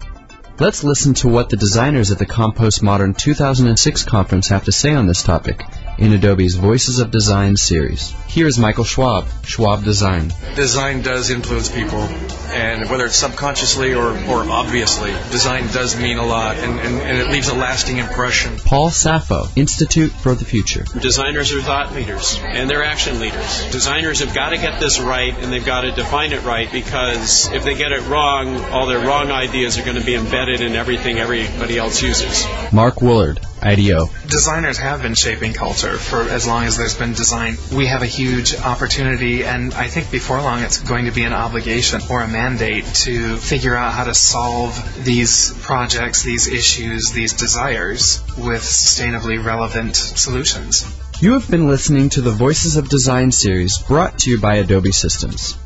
Let's listen to what the designers at the Compost Modern 2006 conference have to say on this topic in Adobe's Voices of Design series. Here is Michael Schwab, Schwab Design. Design does influence people, and whether it's subconsciously or, or obviously, design does mean a lot, and, and, and it leaves a lasting impression. Paul Saffo, Institute for the Future. Designers are thought leaders, and they're action leaders. Designers have got to get this right, and they've got to define it right, because if they get it wrong, all their wrong ideas are going to be embedded in everything everybody else uses. Mark Willard, IDEO. Designers have been shaping culture for as long as there's been design. We have a huge opportunity, and I think before long it's going to be an obligation or a mandate to figure out how to solve these projects, these issues, these desires with sustainably relevant solutions. You have been listening to the Voices of Design series brought to you by Adobe Systems.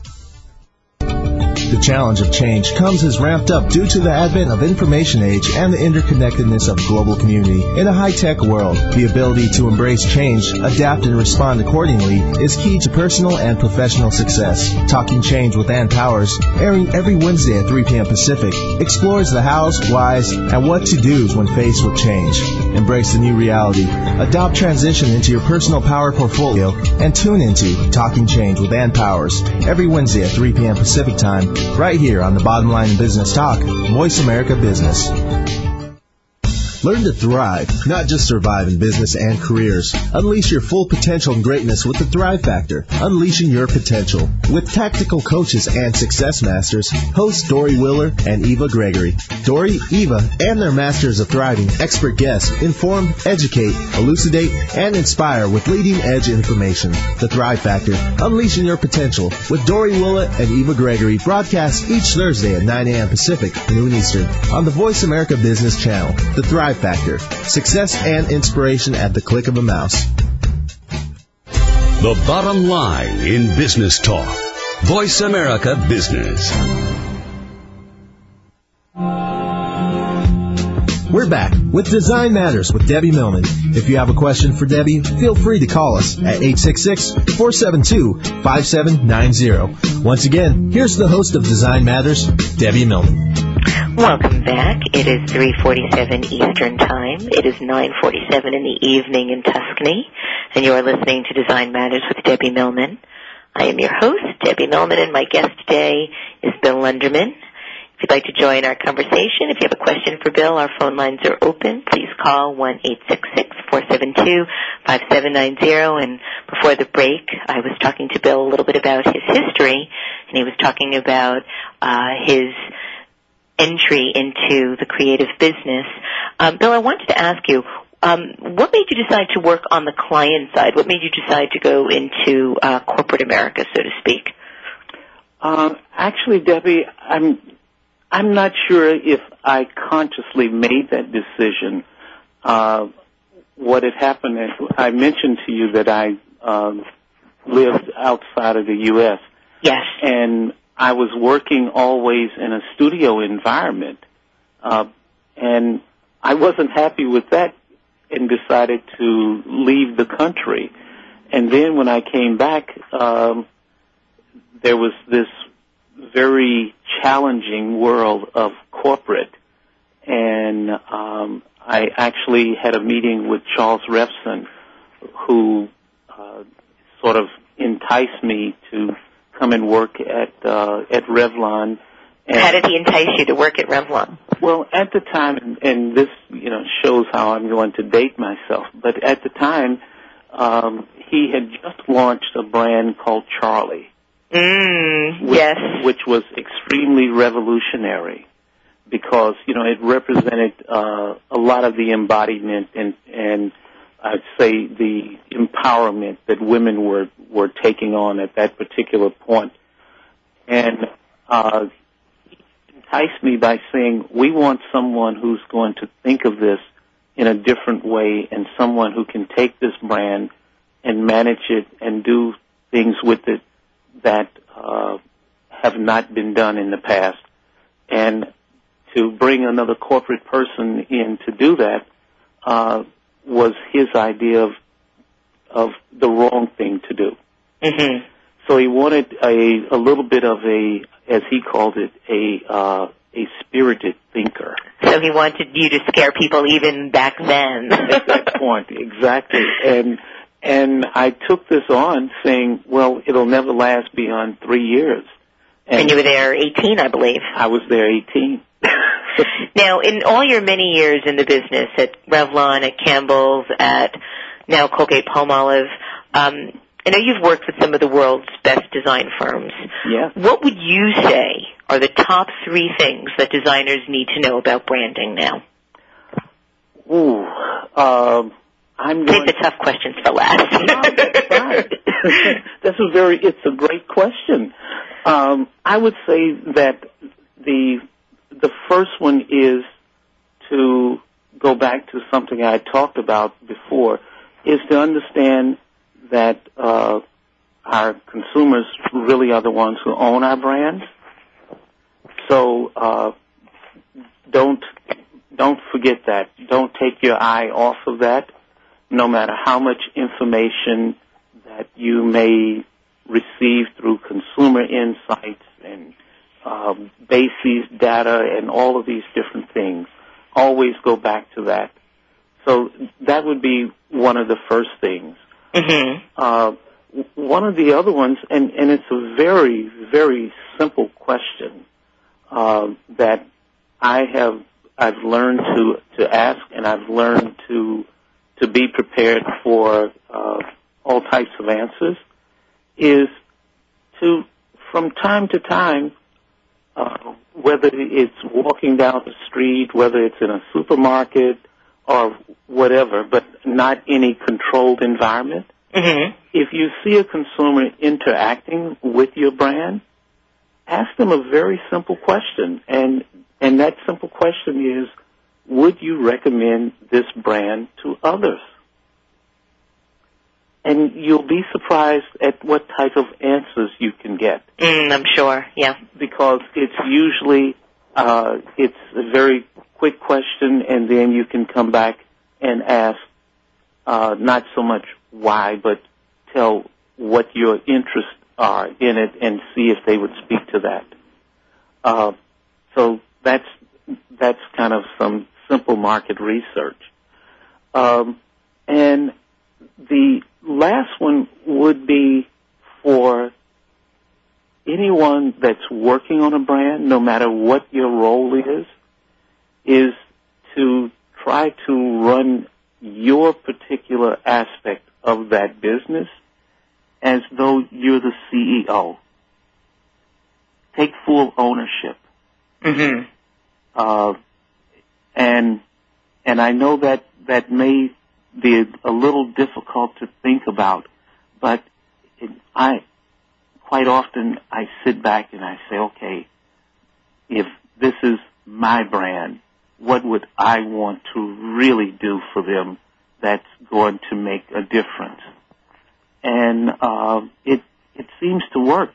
The challenge of change comes as ramped up due to the advent of information age and the interconnectedness of global community. In a high-tech world, the ability to embrace change, adapt and respond accordingly is key to personal and professional success. Talking Change with Ann Powers, airing every Wednesday at 3 p.m. Pacific, explores the hows, whys, and what to do's when faced with change. Embrace the new reality, adopt transition into your personal power portfolio, and tune into Talking Change with Ann Powers every Wednesday at 3 p.m. Pacific Time, right here on the Bottom Line in Business Talk, Voice America Business. Learn to thrive, not just survive in business and careers. Unleash your full potential and greatness with the Thrive Factor, unleashing your potential. With tactical coaches and success masters, hosts Dory Willer and Eva Gregory. Dory, Eva, and their masters of thriving expert guests inform, educate, elucidate, and inspire with leading edge information. The Thrive Factor, unleashing your potential with Dory Willer and Eva Gregory broadcasts each Thursday at 9 a.m. Pacific, noon Eastern on the Voice America Business Channel. The Thrive Factor, success and inspiration at the click of a mouse. The bottom line in business talk. Voice America Business. We're back with Design Matters with Debbie Millman. If you have a question for Debbie, feel free to call us at 866-472-5790. Once again, here's the host of Design Matters, Debbie Millman. Welcome back. It is 3:47 Eastern Time. It is 9:47 in the evening in Tuscany, and you are listening to Design Matters with Debbie Millman. I am your host, Debbie Millman, and my guest today is Bill Lunderman. If you'd like to join our conversation, if you have a question for Bill, our phone lines are open. Please call 1-866-472-5790. And before the break, I was talking to Bill a little bit about his history, and he was talking about uh, his entry into the creative business. Um, Bill, I wanted to ask you, um, what made you decide to work on the client side? What made you decide to go into uh, corporate America, so to speak? Um, actually, Debbie, I'm I'm not sure if I consciously made that decision. Uh, what had happened, is I mentioned to you that I um, lived outside of the U.S. Yes. And I was working always in a studio environment, uh, and I wasn't happy with that, and decided to leave the country. And then when I came back, um, there was this very challenging world of corporate, and um, I actually had a meeting with Charles Revson, who uh, sort of enticed me to come and work at uh, at Revlon. And How did he entice you to work at Revlon? Well, at the time, and, and this you know shows how I'm going to date myself, but at the time, um, he had just launched a brand called Charlie. Mm, which, yes. which was extremely revolutionary because you know it represented uh, a lot of the embodiment and and I'd say the empowerment that women were were taking on at that particular point. And uh, enticed me by saying, "We want someone who's going to think of this in a different way, and someone who can take this brand and manage it and do things with it that uh, have not been done in the past." And to bring another corporate person in to do that uh, was his idea of of the wrong thing to do. Mm-hmm. So he wanted a a little bit of a, as he called it, a uh, a spirited thinker. So he wanted you to scare people even back then. At that point, exactly. And and I took this on, saying, well, it'll never last beyond three years. And, you were there 18, I believe. I was there 18. now, in all your many years in the business at Revlon, at Campbell's, at now Colgate Palmolive, um, I know you've worked with some of the world's best design firms. Yeah. What would you say are the top three things that designers need to know about branding now? Ooh, um, I'm going Take the tough questions for last. That's a very, it's a great question. Um, I would say that the the first one is to go back to something I talked about before, is to understand that uh, our consumers really are the ones who own our brands, so uh, don't don't forget that. Don't take your eye off of that. No matter how much information that you may receive through consumer insights and uh, BASES data and all of these different things, always go back to that. So that would be one of the first things. Mm-hmm. Uh, one of the other ones, and, and it's a very, very simple question uh, that I have I've learned to to ask, and I've learned to to be prepared for uh, all types of answers. Is to from time to time, uh, whether it's walking down the street, whether it's in a supermarket or whatever, but not any controlled environment. Mm-hmm. If you see a consumer interacting with your brand, ask them a very simple question, and and that simple question is, would you recommend this brand to others? And you'll be surprised at what type of answers you can get. Mm, I'm sure. Yeah. Because it's usually uh, it's a very quick question, and then you can come back and ask uh, not so much why, but tell what your interests are in it, and see if they would speak to that. Uh, so that's that's kind of some simple market research. Um, and the last one would be for anyone that's working on a brand, no matter what your role is, is to try to run your particular aspect of that business as though you're the CEO. Take full ownership. Mm-hmm. Uh, and and I know that that may be a little difficult to think about, but I quite often I sit back and I say, okay, if this is my brand, what would I want to really do for them that's going to make a difference? And uh, it it seems to work.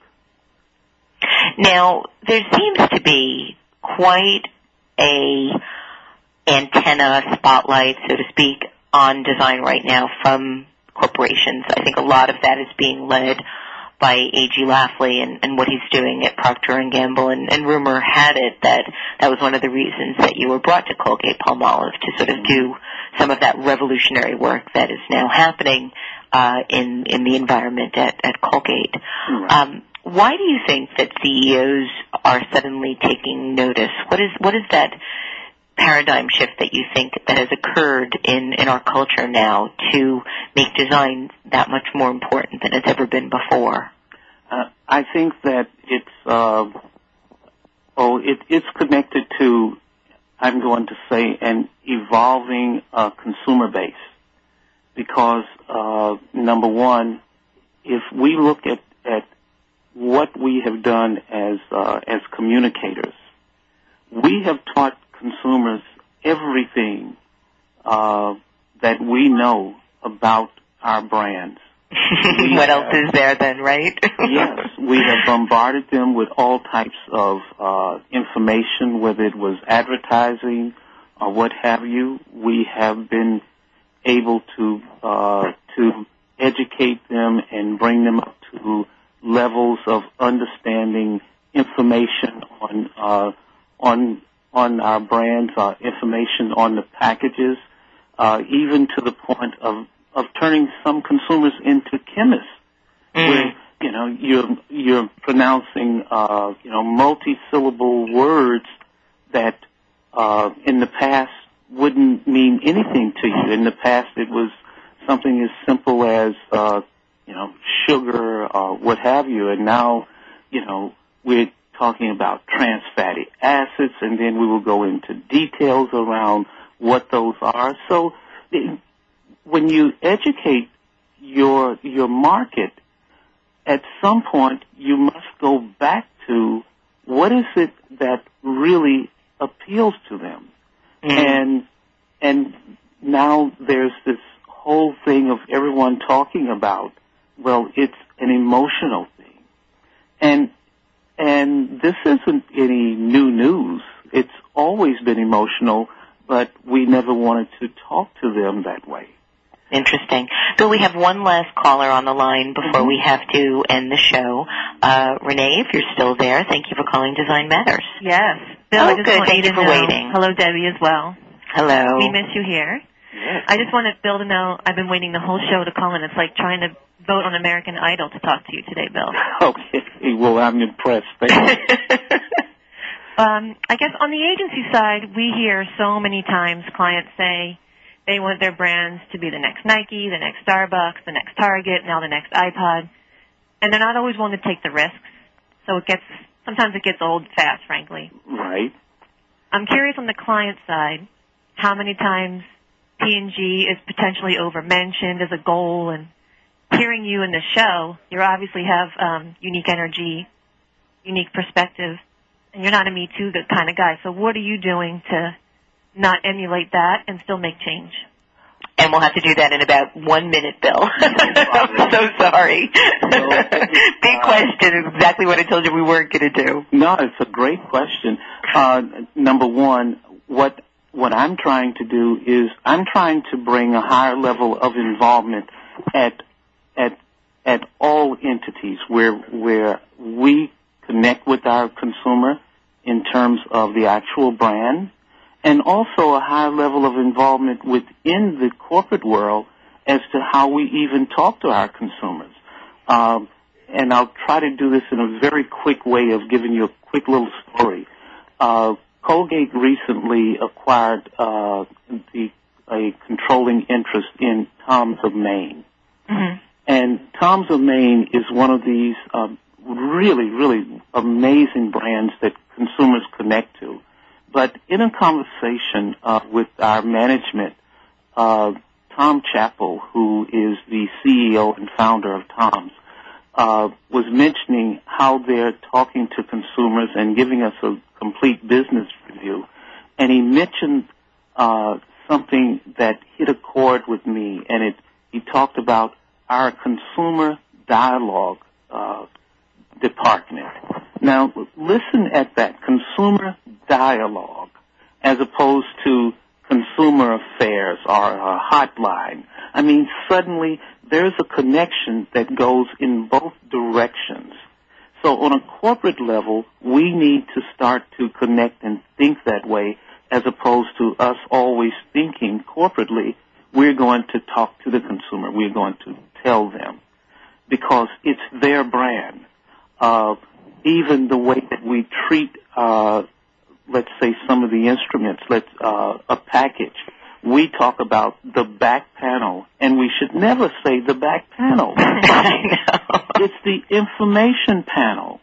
Now, there seems to be quite a antenna spotlight, so to speak, on design right now from corporations. I think a lot of that is being led by A.G. Lafley and, and what he's doing at Procter and Gamble. And, and rumor had it that that was one of the reasons that you were brought to Colgate Palmolive to sort of do some of that revolutionary work that is now happening uh, in in the environment at, at Colgate. Um, why do you think that CEOs are suddenly taking notice? What is what is that paradigm shift that you think that has occurred in in our culture now to make design that much more important than it's ever been before? Uh, I think that it's uh, oh, it, it's connected to I'm going to say an evolving uh, consumer base because uh, number one, if we look at at what we have done as uh, as communicators, we have taught consumers everything uh, that we know about our brands. what else is there then, right? yes, we have bombarded them with all types of uh, information, whether it was advertising or what have you. We have been able to uh, to educate them and bring them up to levels of understanding information on uh, on on our brands, our information on the packages, uh, even to the point of of turning some consumers into chemists, Mm. where you know you're you're pronouncing uh, you know multi-syllable words that uh, in the past wouldn't mean anything to you. In the past, it was something as simple as uh, you know sugar or what have you, and now you know we're talking about trans fatty acids, and then we will go into details around what those are. So when you educate your your market, at some point you must go back to what is it that really appeals to them, mm-hmm. and and now there's this whole thing of everyone talking about well, it's an emotional thing, and and this isn't any new news. It's always been emotional, but we never wanted to talk to them that way. Interesting. Bill, we have one last caller on the line before we have to end the show. Uh, Renee, if you're still there, thank you for calling Design Matters. Yes. Bill, Oh, good. want Thank you you for know. waiting. Hello, Debbie, as well. Hello. We miss you here. I just wanted Bill to know I've been waiting the whole show to call in. It's like trying to vote on American Idol to talk to you today, Bill. Okay, well, I'm impressed. Thank you. Um, I guess on the agency side, we hear so many times clients say they want their brands to be the next Nike, the next Starbucks, the next Target, now the next iPod, and they're not always willing to take the risks. So it gets sometimes it gets old fast, frankly. right. I'm curious on the client side, how many times P&G is potentially over-mentioned as a goal, and hearing you in the show, you obviously have um, unique energy, unique perspective, and you're not a Me Too kind of guy. So what are you doing to not emulate that and still make change? And we'll have to do that in about one minute, Bill. I'm so sorry. Big question. Exactly what I told you we weren't going to do. No, it's a great question. Uh, number one, what what I'm trying to do is I'm trying to bring a higher level of involvement at at at all entities where where we connect with our consumer in terms of the actual brand, and also a higher level of involvement within the corporate world as to how we even talk to our consumers. Um, and I'll try to do this in a very quick way of giving you a quick little story. Uh, Colgate recently acquired uh, the, a controlling interest in Tom's of Maine. And Tom's of Maine is one of these uh, really, really amazing brands that consumers connect to. But in a conversation uh, with our management, uh, Tom Chappell, who is the CEO and founder of Tom's, uh, was mentioning how they're talking to consumers and giving us a complete business review. And he mentioned uh, something that hit a chord with me, and it he talked about our consumer dialogue uh, department. Now, listen at that consumer dialogue as opposed to consumer affairs or a hotline. I mean, suddenly there's a connection that goes in both directions. So on a corporate level, we need to start to connect and think that way as opposed to us always thinking corporately, we're going to talk to the consumer. We're going to tell them because it's their brand. Uh, even the way that we treat, uh, let's say some of the instruments, let's, uh, a package, we talk about the back panel, and we should never say the back panel. it's the information panel.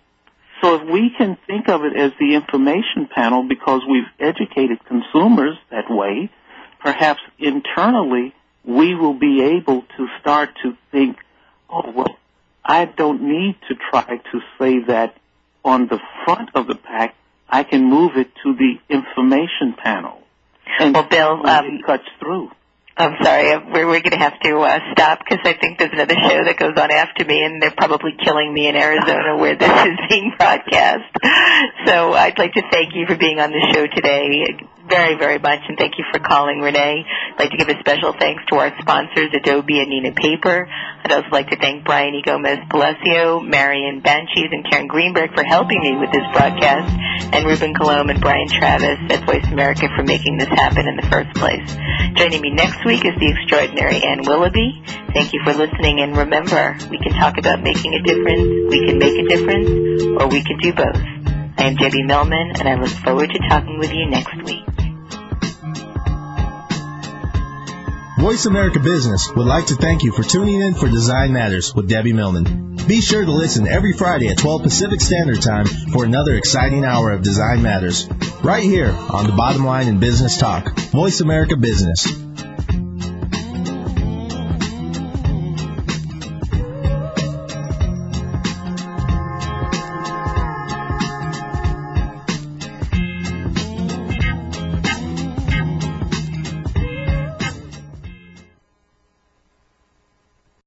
So if we can think of it as the information panel because we've educated consumers that way, perhaps internally we will be able to start to think, oh, well, I don't need to try to say that on the front of the pack. I can move it to the information panel. And well, Bill, um, cuts through. I'm sorry, uh, we're, we're going to have to uh, stop because I think there's another show that goes on after me, and they're probably killing me in Arizona where this is being broadcast. So I'd like to thank you for being on the show today very, very much, and thank you for calling, Renee. I'd like to give a special thanks to our sponsors, Adobe and Neenah Paper. I'd also like to thank Brian E. Gomez Palacio, Marian Bantjes, and Karen Greenberg for helping me with this broadcast, and Ruben Colomb and Brian Travis at Voice America for making this happen in the first place. Joining me next week is the extraordinary Ann Willoughby. Thank you for listening, and remember, we can talk about making a difference, we can make a difference, or we can do both. I am Debbie Millman, and I look forward to talking with you next week. Voice America Business would like to thank you for tuning in for Design Matters with Debbie Millman. Be sure to listen every Friday at 12 Pacific Standard Time for another exciting hour of Design Matters, right here on the bottom line in business talk, Voice America Business.